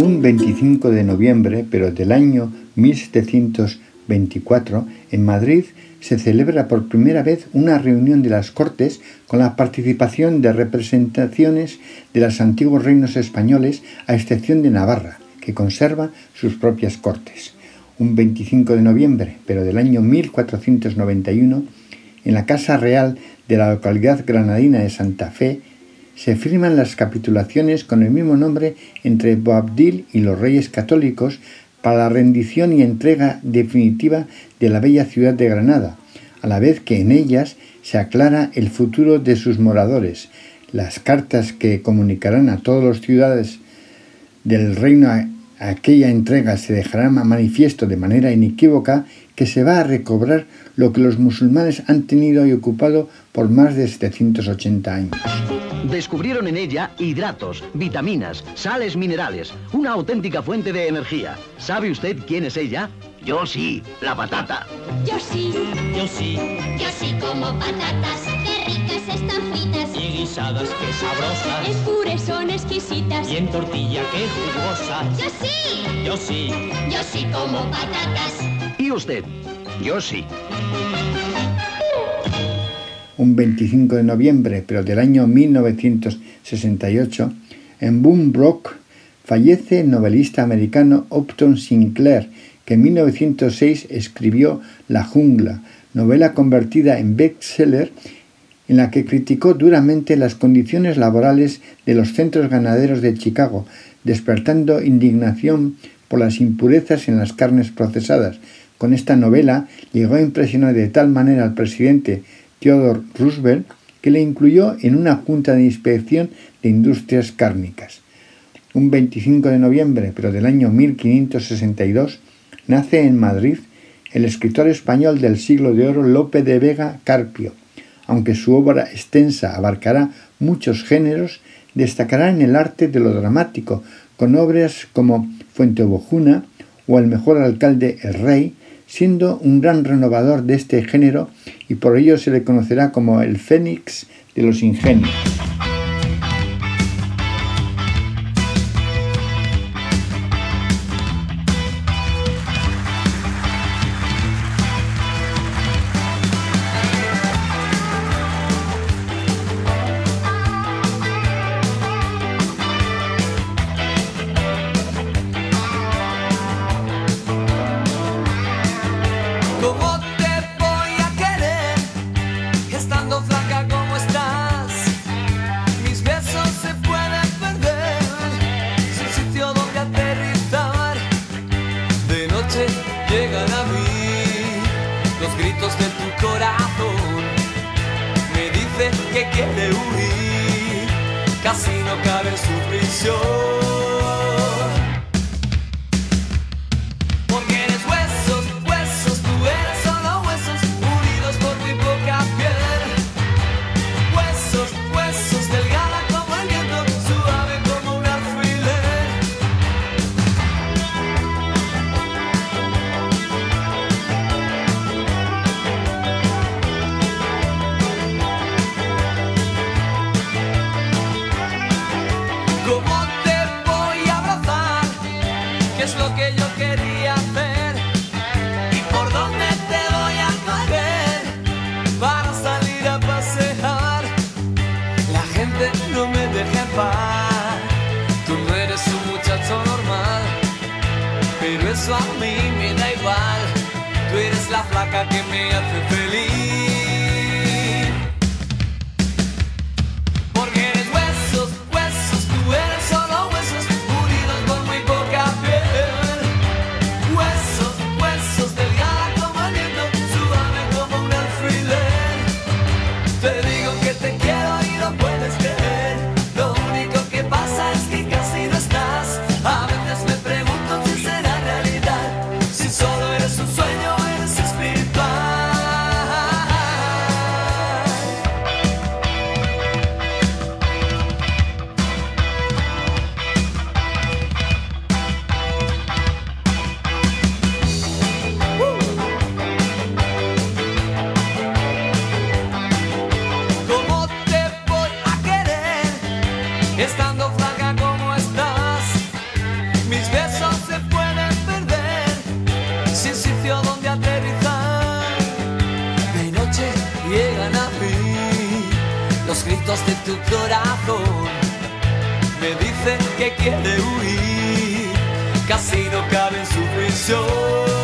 Un 25 de noviembre, pero del año 1724, en Madrid se celebra por primera vez una reunión de las Cortes con la participación de representaciones de los antiguos reinos españoles, a excepción de Navarra, que conserva sus propias Cortes. Un 25 de noviembre, pero del año 1491, en la Casa Real de la localidad granadina de Santa Fe, se firman las capitulaciones con el mismo nombre entre Boabdil y los reyes católicos para la rendición y entrega definitiva de la bella ciudad de Granada, a la vez que en ellas se aclara el futuro de sus moradores. Las cartas que comunicarán a todas las ciudades del reino aquella entrega se dejará manifiesto de manera inequívoca que se va a recobrar lo que los musulmanes han tenido y ocupado por más de 780 años. Descubrieron en ella hidratos, vitaminas, sales minerales, una auténtica fuente de energía. ¿Sabe usted quién es ella? Yo sí, la patata. Yo sí, Yo sí, yo sí como patatas, ricas están fritas. y guisadas que Es sabrosas, pures, son exquisitas. y en tortilla que jugosa. Yo sí, Yo sí, yo sí como patatas. ¿Y usted? Yo sí. un 25 de noviembre, pero del año 1968, en Boone Brook fallece el novelista americano Upton Sinclair, que en 1906 escribió La jungla, novela convertida en bestseller en la que criticó duramente las condiciones laborales de los centros ganaderos de Chicago, despertando indignación por las impurezas en las carnes procesadas. Con esta novela llegó a impresionar de tal manera al presidente Theodore Roosevelt que le incluyó en una junta de inspección de industrias cárnicas. Un 25 de noviembre, pero del año 1562, nace en Madrid el escritor español del siglo de oro Lope de Vega Carpio. Aunque su obra extensa abarcará muchos géneros, destacará en el arte de lo dramático, con obras como Fuente Bojuna o El mejor alcalde El Rey, siendo un gran renovador de este género y por ello se le conocerá como el Fénix de los Ingenios. De tu corazón. Me dice que quiere huir, casi no cabe en su prisión. es lo que yo quería hacer y por dónde te voy a coger para salir a pasear. La gente no me deja en. Tú no eres un muchacho normal, pero eso a mí me da igual. Tú eres la flaca que me hace feliz. de tu corazón me dice que quiere huir, casi no cabe en su prisión.